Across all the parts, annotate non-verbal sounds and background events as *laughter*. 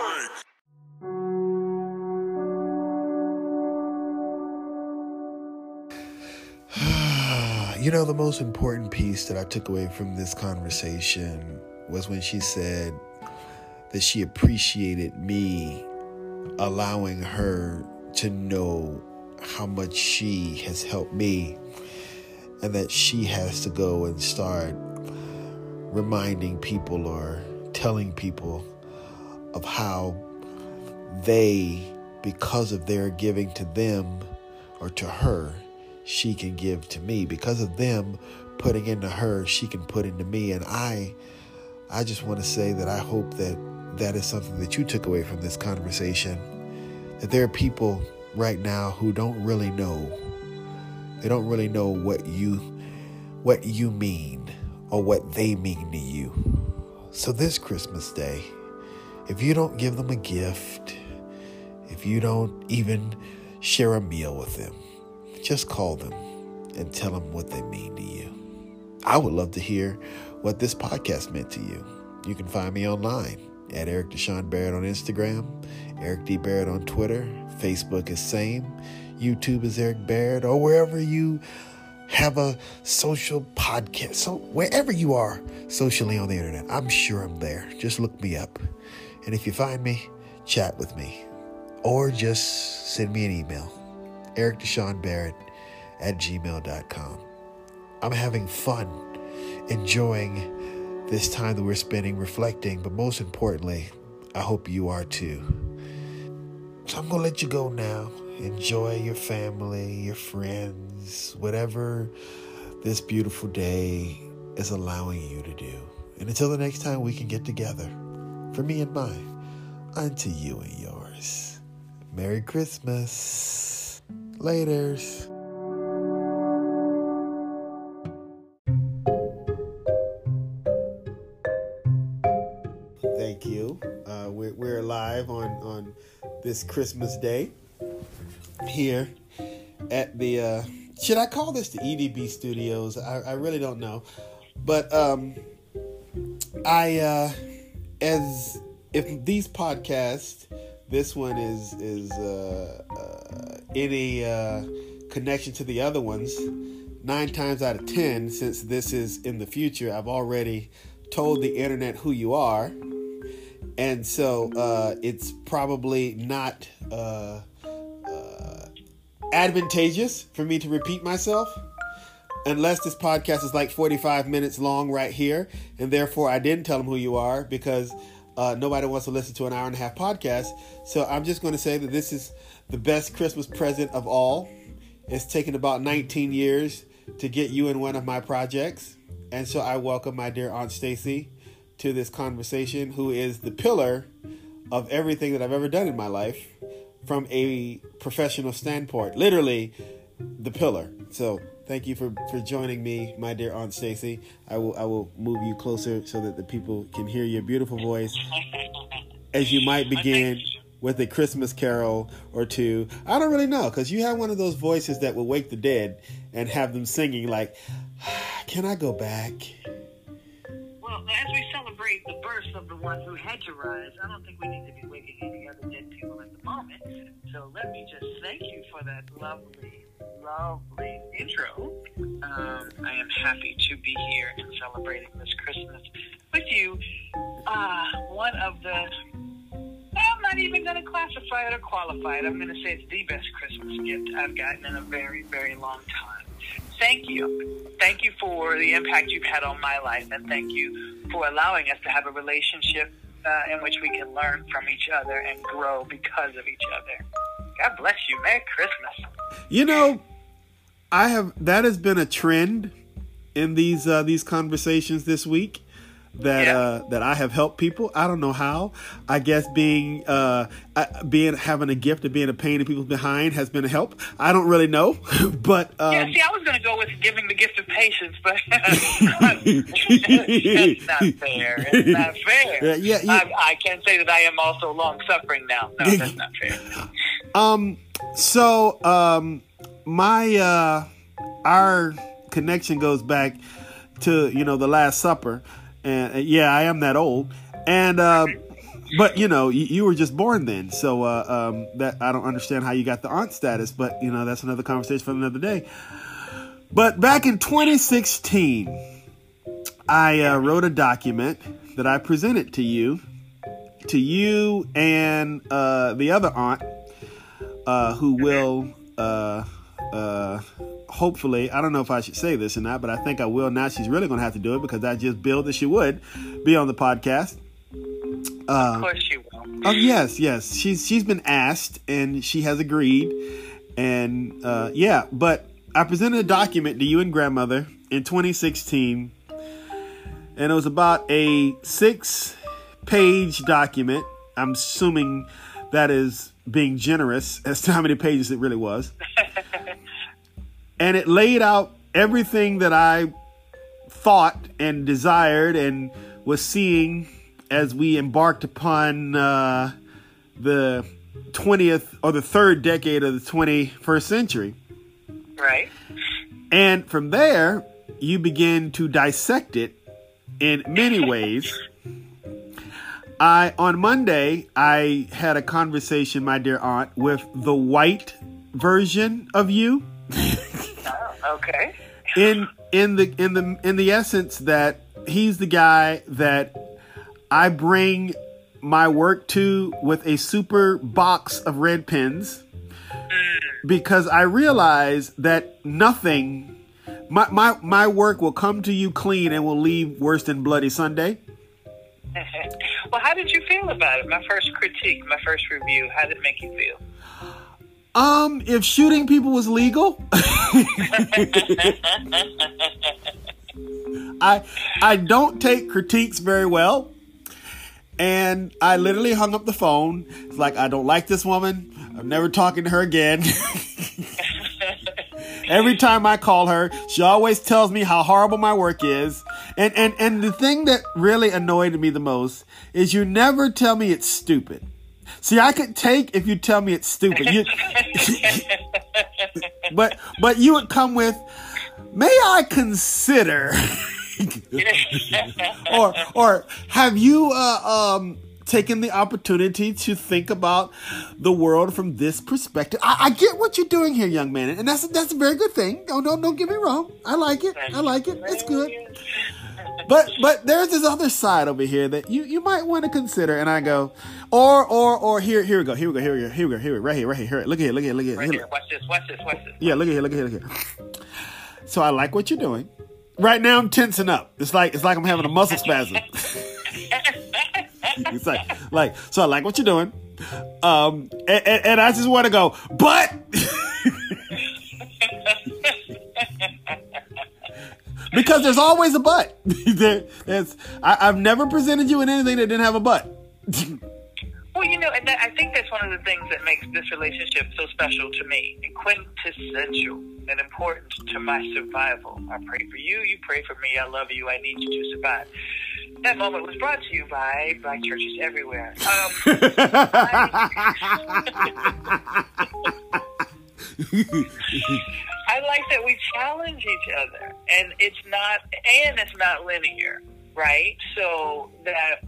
*sighs* You know, the most important piece that I took away from this conversation was when she said that she appreciated me allowing her to know how much she has helped me and that she has to go and start reminding people or telling people of how they, because of their giving to them or to her, she can give to me. Because of them putting into her, she can put into me. And I, I just want to say that I hope that that is something that you took away from this conversation. That there are people right now who don't really know. They don't really know what you, what you mean or what they mean to you. So this Christmas day, if you don't give them a gift, if you don't even share a meal with them, just call them and tell them what they mean to you. I would love to hear what this podcast meant to you. You can find me online at Erik DeSean Barrett on Instagram, Erik D. Barrett on Twitter, Facebook is same, YouTube is Erik Barrett, or wherever you have a social podcast. So wherever you are socially on the internet, I'm sure I'm there. Just look me up. And if you find me, chat with me. Or just send me an email. Erik DeSean Barrett at gmail.com. I'm having fun enjoying this time that we're spending reflecting, but most importantly, I hope you are too. So I'm going to let you go now. Enjoy your family, your friends, whatever this beautiful day is allowing you to do. And until the next time we can get together, for me and mine, unto you and yours. Merry Christmas. Laters. Thank you. Uh, we're, we're live on, on this Christmas day here at the, uh, should I call this the EDB Studios? I, I really don't know. But um, I, uh, as if these podcasts, this one is is uh, uh, any uh, connection to the other ones. Nine times out of ten, since this is in the future, I've already told the internet who you are, and so uh, it's probably not uh, uh, advantageous for me to repeat myself unless this podcast is like 45 minutes long right here and therefore i didn't tell them who you are because uh, nobody wants to listen to an hour and a half podcast. So i'm just going to say that this is the best christmas present of all. It's taken about 19 years to get you in one of my projects and so i welcome my dear aunt stacy to this conversation who is the pillar of everything that i've ever done in my life from a professional standpoint. Literally the pillar. So Thank you for, for joining me, my dear Aunt Stacy. I will I will move you closer so that the people can hear your beautiful voice as you might begin with a Christmas carol or two. I don't really know because you have one of those voices that will wake the dead and have them singing like, ah, "Can I go back?" As we celebrate the birth of the one who had to rise, I don't think we need to be waking any other dead people at the moment. So let me just thank you for that lovely lovely intro. Um, I am happy to be here and celebrating this Christmas with you. Uh, one of the, I'm not even going to classify it or qualify it. I'm going to say it's the best Christmas gift I've gotten in a very, very long time. Thank you. Thank you for the impact you've had on my life, and thank you for allowing us to have a relationship uh, in which we can learn from each other and grow because of each other. God bless you. Merry Christmas. You know, I have that has been a trend in these uh, these conversations this week that yeah. uh, that I have helped people. I don't know how. I guess being uh, being having a gift of being a pain in people's behind has been a help. I don't really know, *laughs* but um, yeah. See, I was going to go with giving the gift of patience, but *laughs* it's not fair. It's not *laughs* fair. Yeah, yeah. I, I, can say that I am also long suffering now. No, that's not fair. Um. So um my uh our connection goes back to you know the last supper and uh, yeah i am that old and uh but you know, you, you, were just born then, so uh, um, that I don't understand how you got the aunt status. But you know, that's another conversation for another day. But back in 2016, I uh, wrote a document that I presented to you, to you and uh, the other aunt, uh, who will uh, uh, hopefully, I don't know if I should say this or not, but I think I will now. She's really going to have to do it because I just billed that she would be on the podcast. Uh, of course she will. Oh yes, yes. She's she's been asked and she has agreed, and uh, yeah. But I presented a document to you and grandmother in 2016, and it was about a six-page document. I'm assuming that is being generous as to how many pages it really was. *laughs* and it laid out everything that I thought and desired and was seeing as we embarked upon uh, the 20th or the third decade of the 21st century. Right. And from there, you begin to dissect it in many *laughs* ways. I on Monday I had a conversation, my dear aunt, with the white version of you. *laughs* okay. In in the in the in the essence that he's the guy that I bring my work to with a super box of red pens because I realize that nothing my, my my work will come to you clean and will leave worse than bloody Sunday. *laughs* well, how did you feel about it? My first critique, my first review, how did it make you feel? Um, if shooting people was legal, *laughs* I I don't take critiques very well. And I literally hung up the phone. It's like I don't like this woman. I'm never talking to her again. *laughs* Every time I call her, she always tells me how horrible my work is. And and and the thing that really annoyed me the most is you never tell me it's stupid. See, I could take if you tell me it's stupid. You, *laughs* but but you would come with, may I consider, *laughs* or or have you uh, um taken the opportunity to think about the world from this perspective. I, I, get what you're doing here, young man, and that's that's a very good thing. Don't don't don't get me wrong. I like it. I like it. It's good. But but there's this other side over here that you, you might want to consider, and I go, or or or here here we go here we go here we go here we go here we go right here right here, here. look here look here look here. Right here. Watch this watch this watch this. Yeah, look at here look at here look at here. So I like what you're doing. Right now I'm tensing up. It's like it's like I'm having a muscle *laughs* spasm. *laughs* it's like, like, so I like what you're doing. Um, and, and, and I just want to go, but. Because there's always a but. *laughs* there, I, have never presented you in anything that didn't have a but. well, you know, and that, I think that's one of the things that makes this relationship so special to me and quintessential and important to my survival. I pray for you, you pray for me, I love you, I need you to survive that moment was brought to you by Black churches everywhere. Um, *laughs* I *laughs* like that we challenge each other, and it's not, and it's not linear, right? So that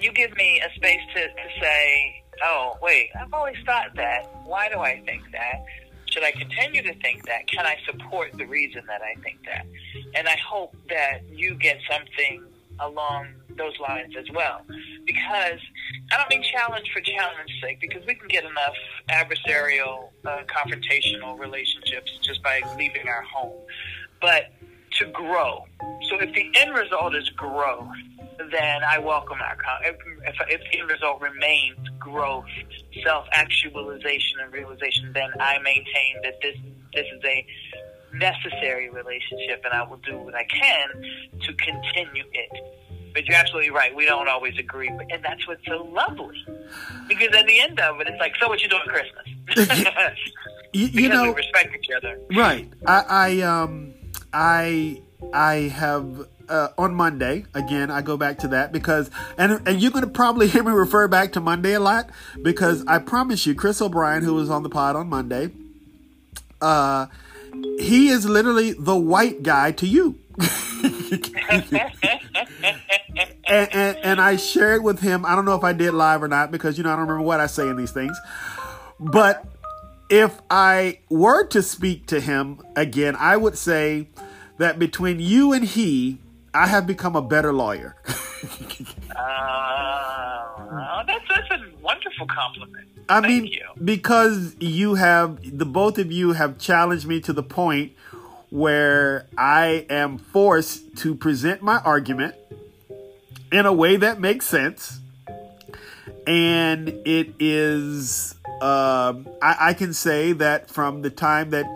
you give me a space to, to say, oh, wait, I've always thought that. Why do I think that? Should I continue to think that? Can I support the reason that I think that? And I hope that you get something along those lines as well. Because I don't mean challenge for challenge's sake, because we can get enough adversarial, uh, confrontational relationships just by leaving our home. But to grow. So if the end result is growth, then I welcome our if, if, the end result remains growth, self actualization, and realization, then I maintain that this this is a necessary relationship, and I will do what I can to continue it. But you're absolutely right. We don't always agree, and that's what's so lovely. Because at the end of it, it's like, so what you doing Christmas? *laughs* you, you know, we respect each other, right? I, I um, I, I have uh, on Monday. Again, I go back to that because, and and you're going to probably hear me refer back to Monday a lot because I promise you, Chris O'Brien, who was on the pod on Monday, uh, he is literally the white guy to you. *laughs* and, and, and I shared with him. I don't know if I did live or not because you know I don't remember what I say in these things. But if I were to speak to him again, I would say that between you and he, I have become a better lawyer. *laughs* uh, that's that's a wonderful compliment. I Thank mean, you. because you have the both of you have challenged me to the point where I am forced to present my argument in a way that makes sense, and it is. Um, I, I can say that from the time that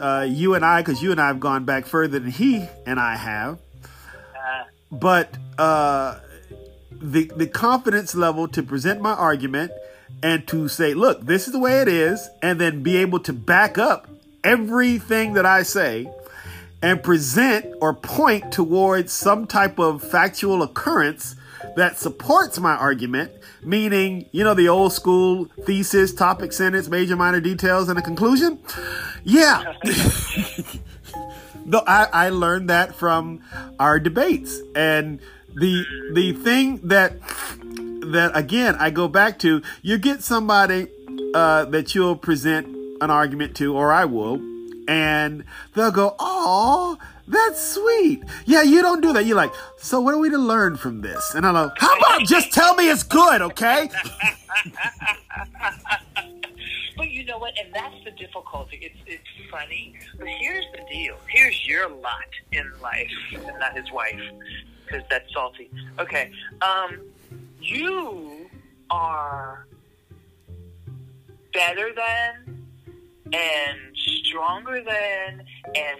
uh, you and I, because you and I have gone back further than he and I have, Uh, but uh, the the confidence level to present my argument and to say, look, this is the way it is, and then be able to back up everything that I say and present or point towards some type of factual occurrence that supports my argument, meaning, you know, the old school thesis, topic, sentence, major, minor details, and a conclusion. Yeah. *laughs* No, I, I learned that from our debates. And the the thing that that again I go back to, you get somebody uh, that you'll present an argument to, or I will, and they'll go, "Oh, that's sweet." Yeah, you don't do that. You're like, "So what are we to learn from this?" And I'm like, "How about just tell me it's good, okay?" *laughs* But you know what? And that's the difficulty. It's it's funny, but here's the deal. Here's your lot in life, and not his wife, because that's salty. Okay, um, you are better than, and stronger than, and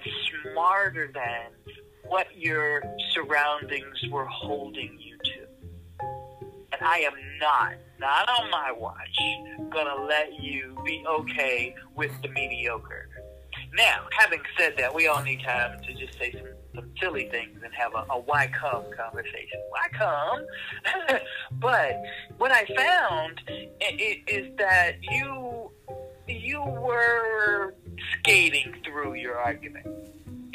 smarter than what your surroundings were holding you to. And I am not, not on my watch, gonna let you be okay with the mediocre. Now, having said that, we all need time to just say some, some silly things and have a, a why come conversation. Why come? *laughs* but what I found is that you you were skating through your argument.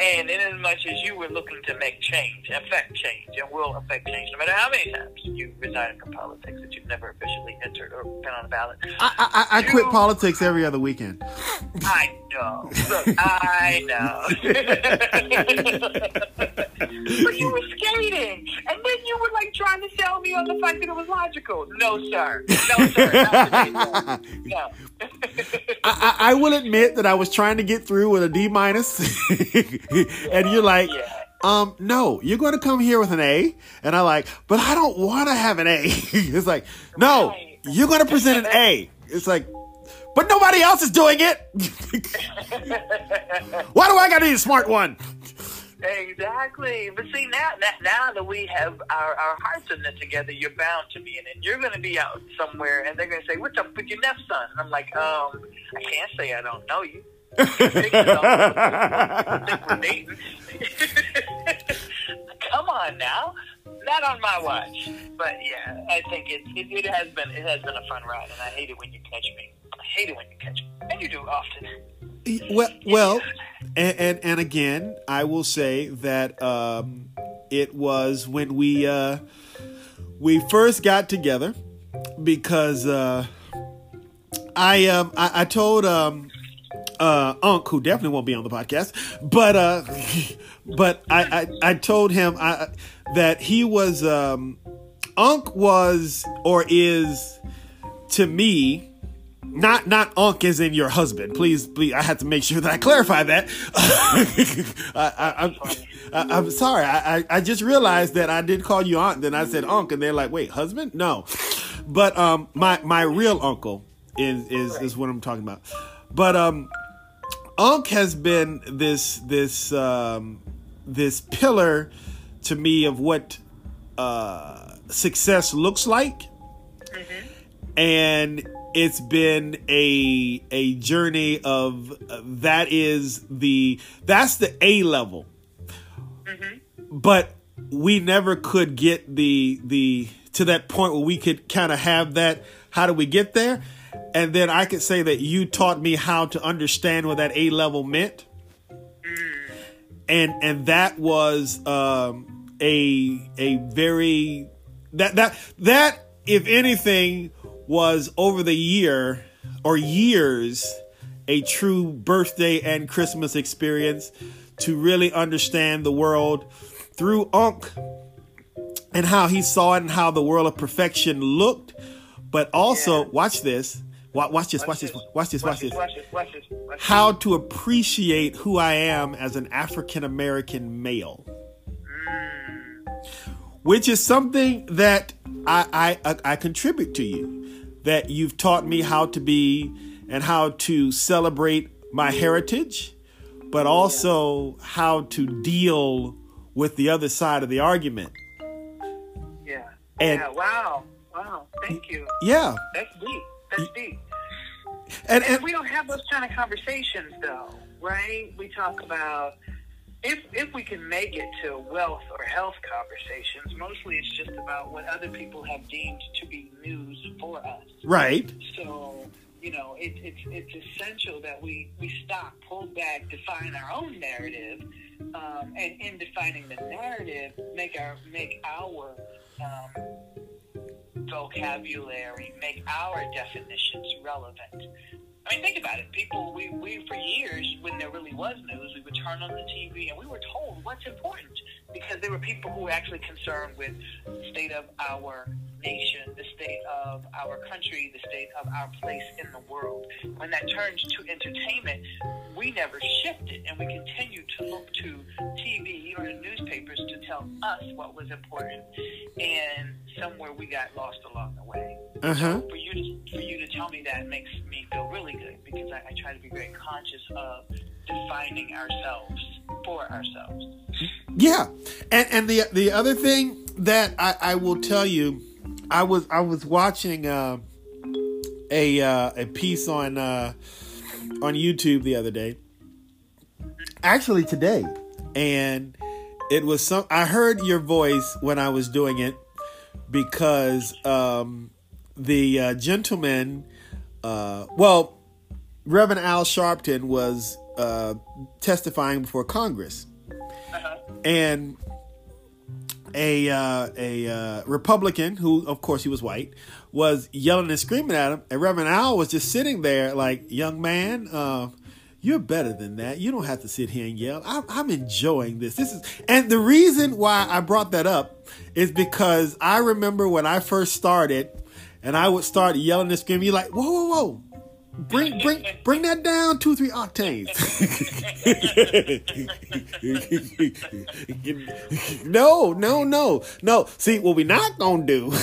And in as much as you were looking to make change, affect change, and will affect change, no matter how many times you resigned from politics that you've never officially entered or been on the ballot. I, I, I quit politics every other weekend. I know. Look, I know. *laughs* but you were skating, and then you were like trying to sell me on the fact that it was logical. No, sir. No, sir. No. *laughs* I, I, I will admit that I was trying to get through with a D minus, *laughs* and you're like, Yeah. um, no, you're going to come here with an A, and I'm like, but I don't want to have an A. *laughs* it's like, no, Right. you're going to present an A. It's like, but nobody else is doing it. *laughs* Why do I got to be the smart one? Exactly. But see, now, now, now that we have our, our hearts in it together, you're bound to be in it. You're going to be out somewhere, and they're going to say, what's up with your nephew, son? And I'm like, um, I can't say I don't know you. *laughs* Come on now. Not on my watch. But yeah, I think it, it, it has been it has been a fun ride, and I hate it when you catch me. I hate it when you catch me. And you do often. well, well and, and and again, I will say that um, it was when we uh, we first got together because uh, I um I, I told um uh Unc who definitely won't be on the podcast, but uh *laughs* but I I, I told him I that he was um Unc was or is to me not not Unc as in your husband. Please, please. I had to make sure that I clarify that. *laughs* I, I, I'm, I, I'm sorry. I, I, I just realized that I did call you Aunt. Then I said Unc, and they're like, "Wait, husband? No." But um, my my real uncle is is is what I'm talking about. But um, Unc has been this this um this pillar to me of what uh success looks like and it's been a a journey of uh, that is the that's the A level. But we never could get the the to that point where we could kind of have that how do we get there? And then I could say that you taught me how to understand what that A level meant. And and that was um a a very that that that if anything was over the year or years a true birthday and Christmas experience to really understand the world through Unc and how he saw it and how the world of perfection looked. But also, Yeah. watch this. Wa- Watch this. Watch this. Watch this. Watch this. Watch this. Watch this. Watch this. How to appreciate who I am as an African American male. Mm. Which is something that I, I I contribute to you. That you've taught me how to be and how to celebrate my heritage, but also how to deal with the other side of the argument. Yeah. And- yeah. Wow. Wow. Thank you. Yeah. That's deep. That's deep. And, And and we don't have those kind of conversations, though, right? We talk about if if we can make it to wealth or health conversations. Mostly, it's just about what other people have deemed to be news for us. right. So you know, it, it's it's essential that we we stop, pull back, define our own narrative, um, and in defining the narrative, make our make our um, vocabulary, make our definitions relevant. I mean, think about it. People, we, we for years, when there really was news, we would turn on the TV and we were told what's important because there were people who were actually concerned with the state of our nation, the state of our country, the state of our place in the world. When that turned to entertainment, we never shifted and we continued to look to TV or the newspapers to tell us what was important, and somewhere we got lost along the way Uh huh. for you to for you to tell me that makes me feel really good because I, I try to be very conscious of defining ourselves for ourselves. Yeah, and and the the other thing that I, I will tell you, I was I was watching uh, a uh, a piece on uh, on YouTube the other day, actually today, and it was some. I heard your voice when I was doing it because um, the uh, gentleman, uh, well, Reverend Al Sharpton was uh, testifying before Congress Uh-huh. and a uh, a uh, Republican who, of course, he was white, was yelling and screaming at him, and Reverend Al was just sitting there like, "Young man, uh, you're better than that. You don't have to sit here and yell. I'm, I'm enjoying this. This is." And the reason why I brought that up is because I remember when I first started, and I would start yelling and screaming. You're like, "Whoa, whoa, whoa!" Bring bring bring that down two three octaves. *laughs* no no no no. See what we not gonna do. *laughs*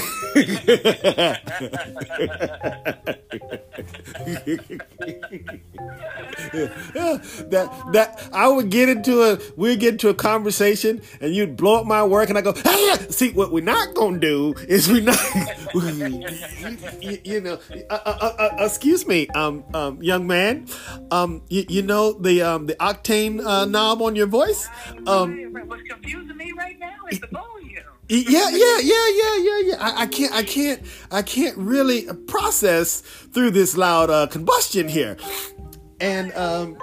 that that I would get into a we'd get into a conversation and you'd blow up my work and I go see what we're not gonna do is we not *laughs* you, you know uh, uh, uh, uh, excuse me um um young man um you, you know the um the octane uh, knob on your voice um What's confusing me right now is the volume. *laughs* yeah, yeah, yeah, yeah, yeah, yeah. I, I can't, I can't, I can't really process through this loud uh, combustion here, and um,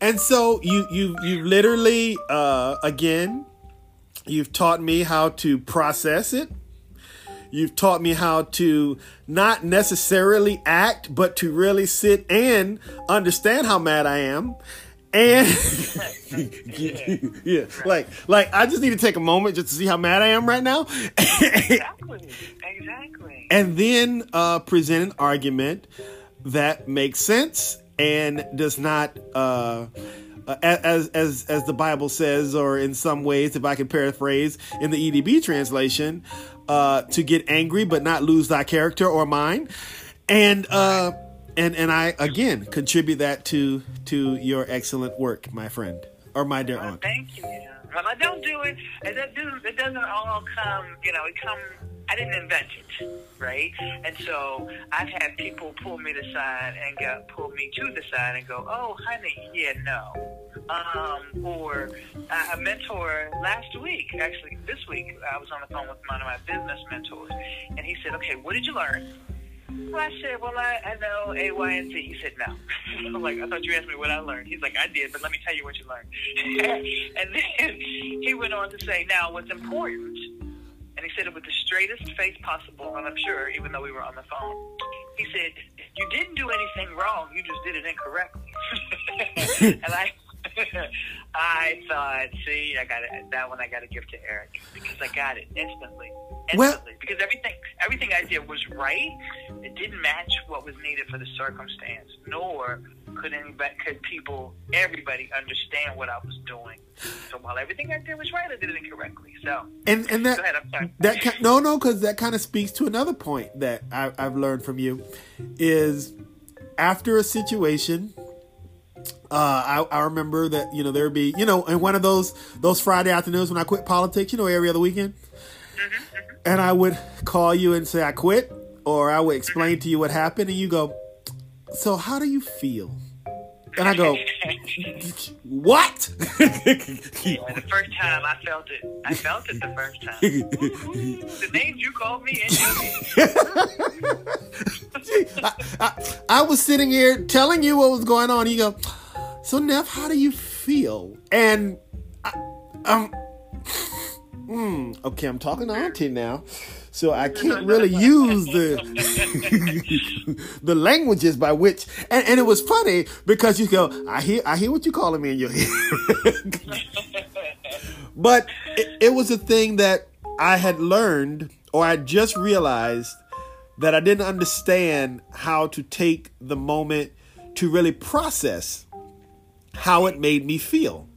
and so you, you, you literally, uh, again, you've taught me how to process it. You've taught me how to not necessarily act, but to really sit and understand how mad I am. And *laughs* *laughs* yeah, like like I just need to take a moment just to see how mad I am right now. Exactly. Exactly. and then uh, present an argument that makes sense and does not uh, uh, as as as the Bible says, or in some ways, if I can paraphrase in the EDB translation, uh, to get angry but not lose thy character or mine, and uh, and and I again contribute that to to your excellent work, my friend or my dear aunt. thank you. I don't do it. It doesn't. It doesn't all come. You know, it come. I didn't invent it, right? And so I've had people pull me to the side and go, pull me to the side and go, "Oh, honey, yeah, no." Um, or uh, a mentor last week, actually this week, I was on the phone with one of my business mentors, and he said, "Okay, what did you learn? I said, well, I, I know A, Y, and Z. He said, no. *laughs* I'm like, I thought you asked me what I learned. He's like, I did, but let me tell you what you learned. *laughs* and then he went on to say, now, what's important, and he said it with the straightest face possible, and I'm sure, even though we were on the phone, he said, you didn't do anything wrong, you just did it incorrectly. *laughs* and I *laughs* I thought, see, I got it. That one I got to give to Erik because I got it instantly. Instantly, Well- because everything everything I did was right. It didn't match what was needed for the circumstance, nor could anybody, could people, everybody understand what I was doing. So while everything I did was right, I did it incorrectly. So And and that go ahead. I'm sorry. that no no because that kind of speaks to another point that I, I've learned from you is after a situation uh, I, I remember that you know there'd be you know in one of those those friday afternoons when i quit politics you know every other weekend? And i would call you and say i quit or i would explain to you what happened and you go so how do you feel? And i go *laughs* what? The first time I felt it, I felt it the first time. Ooh, *laughs* the names you called me and you *laughs* I, I, I was sitting here telling you what was going on. You go, so Neff, how do you feel? And I, um, mm, okay, I'm talking to Auntie now, so I can't really use the *laughs* the languages by which. And, and it was funny because you go, I hear, I hear what you're calling me in your head. *laughs* but it, it was a thing that I had learned, or I just realized that I didn't understand how to take the moment to really process how it made me feel.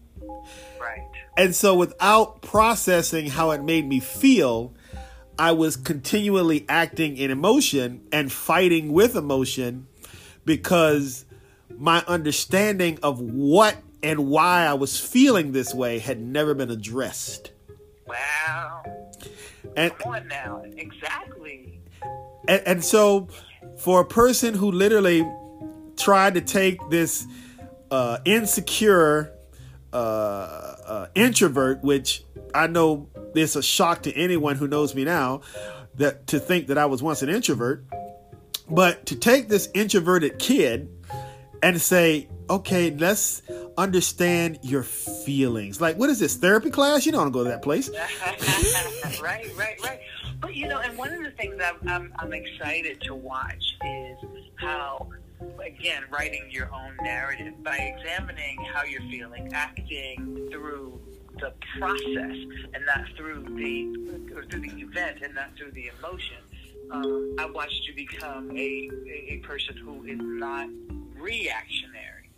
right. And so without processing how it made me feel, I was continually acting in emotion and fighting with emotion because my understanding of what and why I was feeling this way had never been addressed. Wow. And Come on now. Exactly. and, and so for a person who literally tried to take this uh, insecure uh, uh, introvert, which I know is a shock to anyone who knows me now, that to think that I was once an introvert, but to take this introverted kid and say, okay, let's understand your feelings. Like, what is this therapy class? You don't want to go to that place. *laughs* right, right, right. But you know, and one of the things I'm, I'm, I'm excited to watch is how, again, writing your own narrative by examining how you're feeling, acting through the process and not through the or through the event and not through the emotion. Um, I watched you become a, a, a person who is not reactionary.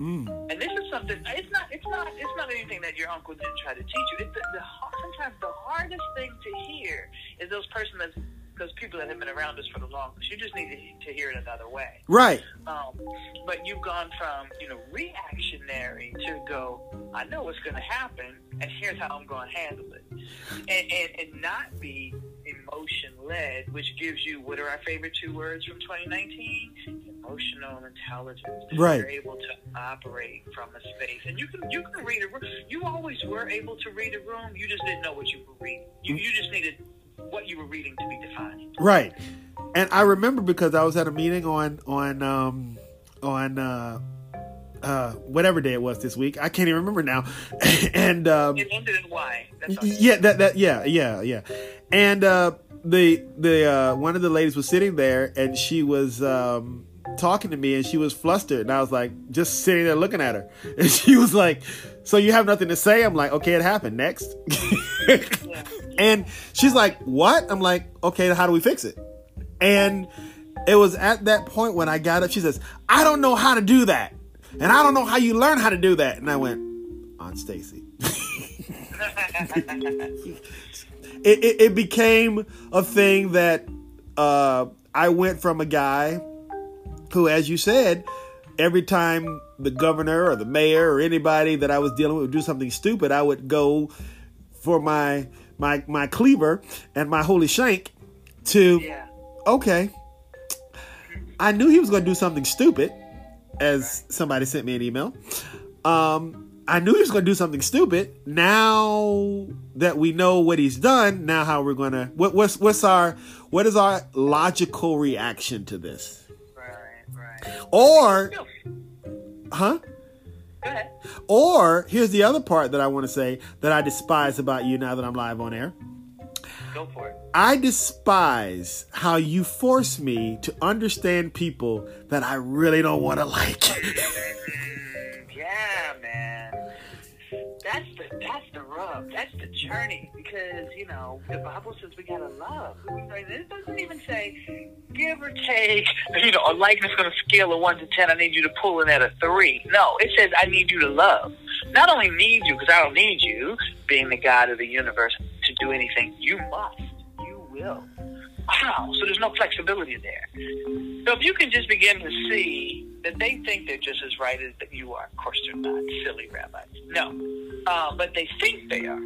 Mm. And this is something. It's not. It's not. It's not anything that your uncle didn't try to teach you. It's the, the sometimes the hardest thing to hear is those person that's those people that have been around us for the longest. You just need to, to hear it another way. Right. Um, but you've gone from you know reactionary to go. I know what's going to happen, and here's how I'm going to handle it, and, and and not be emotion led, which gives you what are our favorite two words from 2019? Emotional intelligence. Right. You're able to operate from a space, and you can you can read a room. You always were able to read a room. You just didn't know what you were reading. You you just needed what you were reading to be defined. Right. And I remember because I was at a meeting on on um on uh uh whatever day it was this week. I can't even remember now. *laughs* and um It ended in Y. Yeah, that that yeah, yeah, yeah. And uh the the uh one of the ladies was sitting there and she was um talking to me and she was flustered and I was like just sitting there looking at her. *laughs* And she was like, "So you have nothing to say?" I'm like, "Okay, it happened. Next." *laughs* And she's like, "What?" I'm like, "Okay, how do we fix it?" And it was at that point when I got up. She says, "I don't know how to do that, and I don't know how you learn how to do that." And I went, "Aunt Stacy." *laughs* it, it, it became a thing that uh, I went from a guy who, as you said, every time the governor or the mayor or anybody that I was dealing with would do something stupid, I would go for my my my cleaver and my holy shank to yeah. okay. I knew he was going to do something stupid, as somebody sent me an email. Um, I knew he was going to do something stupid. Now that we know what he's done, now how we're going to what, what's what's our what is our logical reaction to this? Or, Go huh? ahead. Or here's the other part that I want to say that I despise about you now that I'm live on air. Go for it. I despise how you force me to understand people that I really don't want to like. *laughs* That's the journey. Because you know the Bible says we gotta love. It doesn't even say give or take. You know, a likeness on a scale of one to ten. I need you to pull in at a three. No, it says I need you to love. Not only need you because I don't need you, being the God of the universe, to do anything. You must. You will. Wow. So there's no flexibility there. So if you can just begin to see that they think they're just as right as that you are, of course they're not, silly rabbis. No, uh, but they think they are.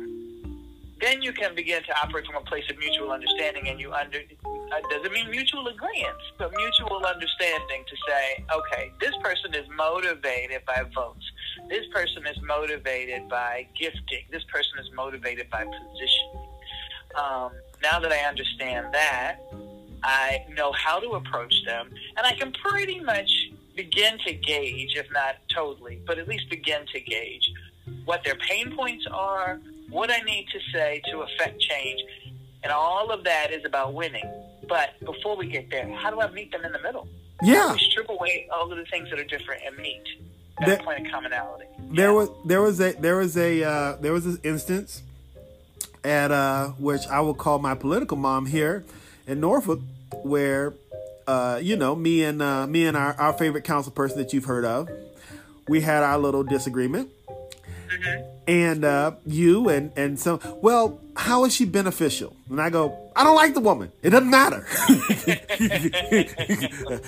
Then you can begin to operate from a place of mutual understanding, and you under uh, doesn't mean mutual agreement, but mutual understanding to say, okay, this person is motivated by votes. This person is motivated by gifting. This person is motivated by positioning. Um, now that I understand that, I know how to approach them, and I can pretty much begin to gauge, if not totally, but at least begin to gauge what their pain points are, what I need to say to affect change, and all of that is about winning. But before we get there, how do I meet them in the middle? Yeah. We strip away all of the things that are different and meet at There- a point of commonality. there was there was a there was a uh, there was an instance at uh, which I will call my political mom here in Norfolk, where uh, you know me and uh, me and our, our favorite council person that you've heard of, we had our little disagreement, and uh, you and and so well, how is she beneficial? And I go, I don't like the woman. It doesn't matter.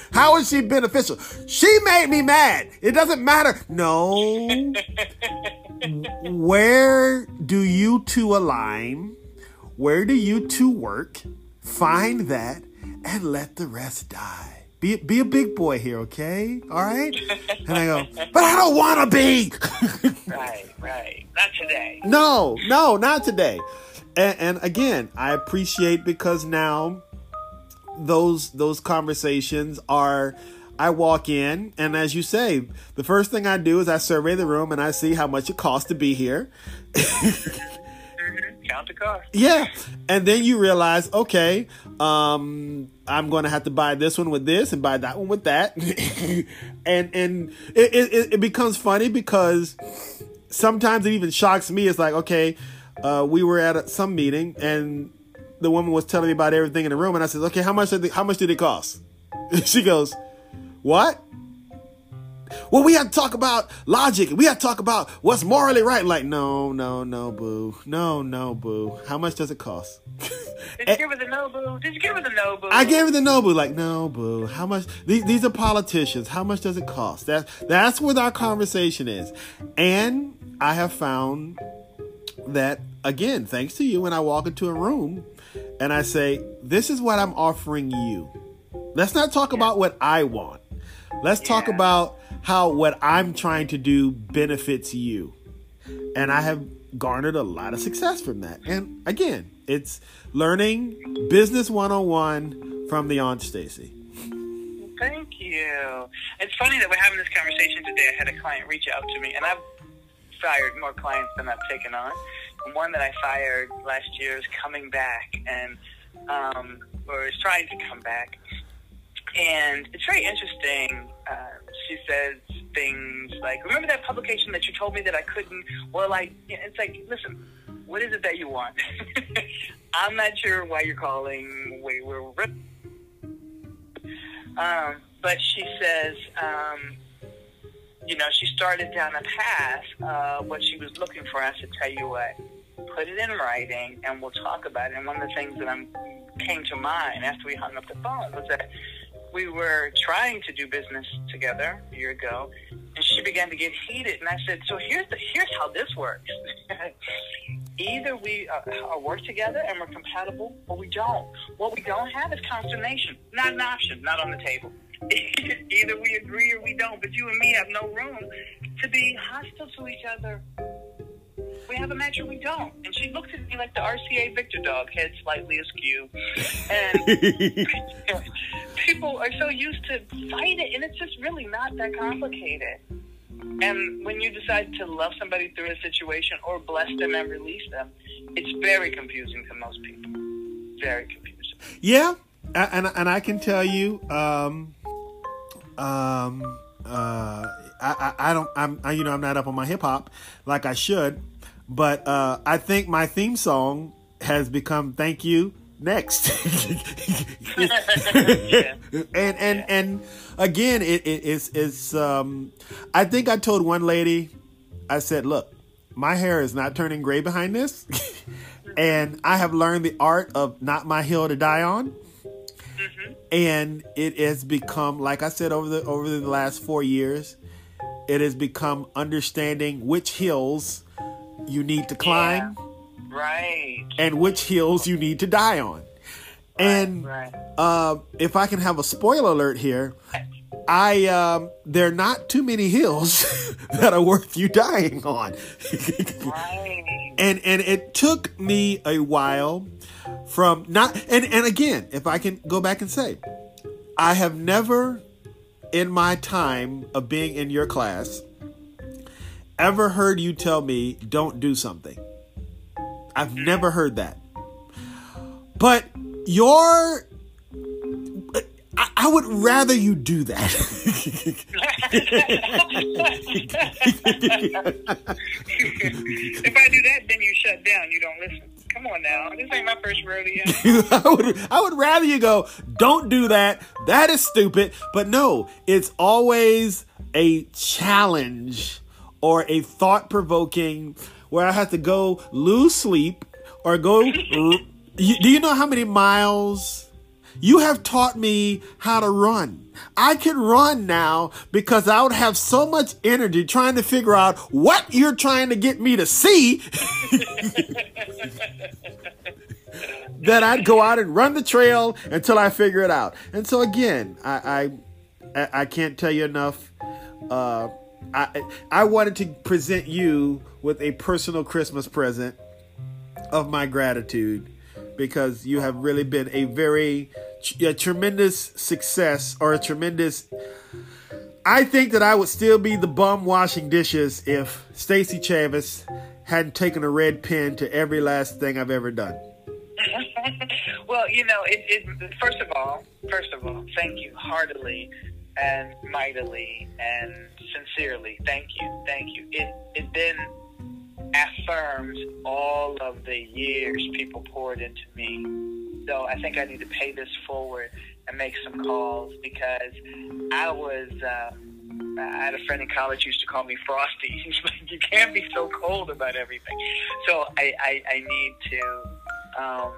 *laughs* how is she beneficial? She made me mad. It doesn't matter. No *laughs* where do you two align? Where do you two work? Find that and let the rest die. Be, be a big boy here, okay? All right? And I go, but I don't want to be. Right, right. Not today. no, no, not today. And, and again, I appreciate because now those those conversations are I walk in and as you say, the first thing I do is I survey the room and I see how much it costs to be here. Mm-hmm. Count the car. Yeah. And then you realize, okay, um, I'm going to have to buy this one with this and buy that one with that. *laughs* and and it, it, it becomes funny because sometimes it even shocks me. It's like, okay, uh, we were at a, some meeting and the woman was telling me about everything in the room. And I said, okay, how much, did they, how much did it cost? *laughs* she goes, what? Well, we have to talk about logic. We have to talk about what's morally right. Like, no, no, no, boo. No, no, boo. How much does it cost? Did you give her the no boo? Did you give her the no boo? I gave her the no boo. Like, no, boo. How much? These, these are politicians. How much does it cost? That that's what our conversation is. And I have found that again, thanks to you, when I walk into a room and I say, "This is what I'm offering you." Let's not talk about what I want. Let's talk about how what I'm trying to do benefits you. And I have garnered a lot of success from that. And again, it's learning business 101 from the Aunt Stacy. Thank you. It's funny that we're having this conversation today. I had a client reach out to me, and I've fired more clients than I've taken on. And one that I fired last year is coming back, and um, or is trying to come back. And it's very interesting. Uh, she says things like, "Remember that publication that you told me that I couldn't?" Well, like it's like, listen, what is it that you want? *laughs* I'm not sure why you're calling. We were. Um, but she says, um, you know, she started down a path, uh, what she was looking for. I said, tell you what, put it in writing and we'll talk about it. And one of the things that I'm, came to mind after we hung up the phone was that we were trying to do business together a year ago, and she began to get heated. And I said, "So here's the here's how this works. *laughs* Either we uh, uh, work together and we're compatible, or we don't. What we don't have is consternation. Not an option. Not on the table. *laughs* either we agree or we don't. But you and me have no room to be hostile to each other. We have a match or we don't. And she looks at me like the RCA Victor dog, head slightly askew. And *laughs* people are so used to fight it, and it's just really not that complicated. And when you decide to love somebody through a situation or bless them and release them, it's very confusing to most people. Very confusing. Yeah, and and I can tell you, um, um, uh, I, I, I don't, I'm, I, you know, I'm not up on my hip hop like I should, but uh, I think my theme song has become "Thank You." Next, *laughs* and and and again, it, it it's it's um, I think I told one lady, I said, look, my hair is not turning gray behind this, *laughs* and I have learned the art of not my hill to die on. Mm-hmm. And it has become, like I said, over the over the last four years, it has become understanding which hills you need to climb, yeah. right, and which hills you need to die on. Right, and right. Uh, if I can have a spoiler alert here, I um, there are not too many hills *laughs* that are worth you dying on. right. And and it took me a while from not and and again, if I can go back and say, I have never in my time of being in your class ever heard you tell me don't do something. I've never heard that. But your I, I would rather you do that. *laughs* if I do that, then you shut down. You don't listen. Come on now. This ain't my first rodeo. *laughs* I would I would rather you go, don't do that. That is stupid. But no, it's always a challenge or a thought provoking where I have to go lose sleep or go. do you know how many miles? You have taught me how to run. I can run now because I would have so much energy trying to figure out what you're trying to get me to see *laughs* that I'd go out and run the trail until I figure it out. And so again, I I, I can't tell you enough. Uh, I I wanted to present you with a personal Christmas present of my gratitude because you have really been a very a tremendous success or a tremendous I think that I would still be the bum washing dishes if Stacy Chavis hadn't taken a red pen to every last thing I've ever done. *laughs* well, you know, it, it, first of all, first of all, thank you heartily and mightily and sincerely. Thank you, thank you. It it then affirms all of the years people poured into me. So I think I need to pay this forward and make some calls because I was. Um, I had a friend in college who used to call me Frosty. *laughs* He's like, "You can't be so cold about everything." So I, I, I need to um,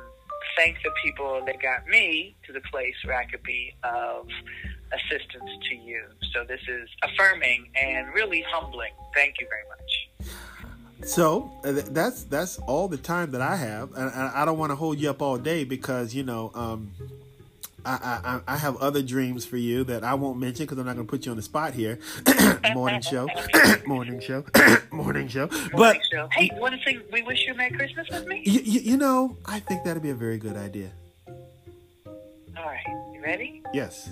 thank the people that got me to the place where I could be of assistance to you. So this is affirming and really humbling. Thank you very much. So uh, that's that's all the time that I have, and I don't want to hold you up all day because you know um, I, I, I have other dreams for you that I won't mention because I'm not going to put you on the spot here. *coughs* *coughs* *coughs* morning show, morning show, morning show. But show. hey, you want to sing "We Wish You a Merry Christmas" with me? You, you, you know, I think that'd be a very good idea. All right, you ready? Yes.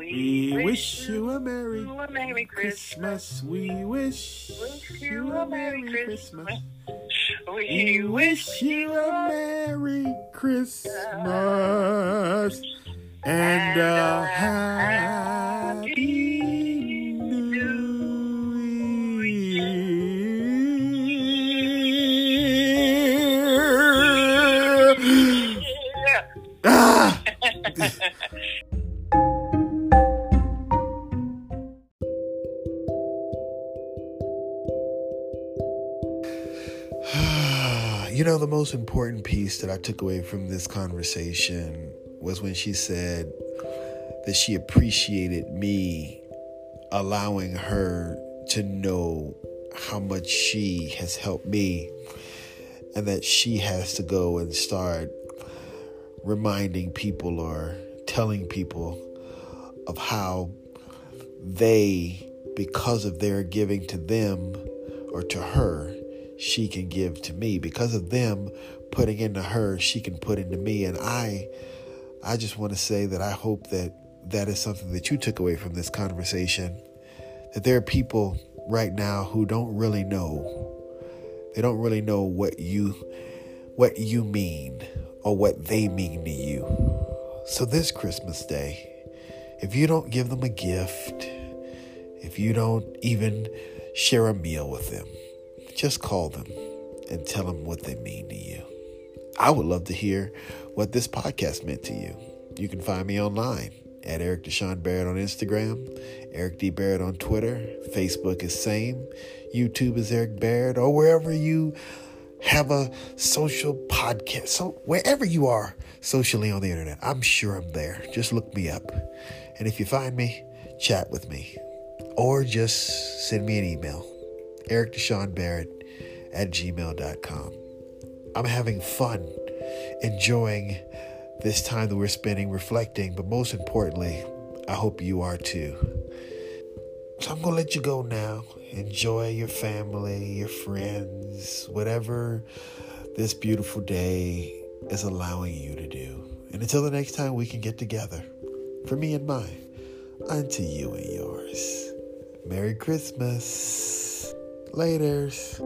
We, wish you a Merry, a Merry Christmas. We wish, wish you a Merry Christmas. We wish you a Merry Christmas and a Happy New Year. *laughs* Ah! *laughs* know, the most important piece that I took away from this conversation was when she said that she appreciated me allowing her to know how much she has helped me and that she has to go and start reminding people or telling people of how they, because of their giving to them or to her, she can give to me. Because of them putting into her, she can put into me. And I, I just want to say that I hope that that is something that you took away from this conversation. That there are people right now who don't really know. They don't really know what you what you mean or what they mean to you. So this Christmas day, if you don't give them a gift, if you don't even share a meal with them, just call them and tell them what they mean to you. I would love to hear what this podcast meant to you. You can find me online at Erik DeSean Barrett on Instagram, Erik D. Barrett on Twitter, Facebook is same, YouTube is Erik Barrett, or wherever you have a social podcast. So wherever you are socially on the internet, I'm sure I'm there. Just look me up. And if you find me, chat with me. Or just send me an email. Erik DeSean Barrett at gmail.com. I'm having fun, enjoying this time that we're spending reflecting, but most importantly, I hope you are too. So I'm going to let you go now. Enjoy your family, your friends, whatever this beautiful day is allowing you to do. And until the next time we can get together, for me and mine, unto you and yours. Merry Christmas. Laters.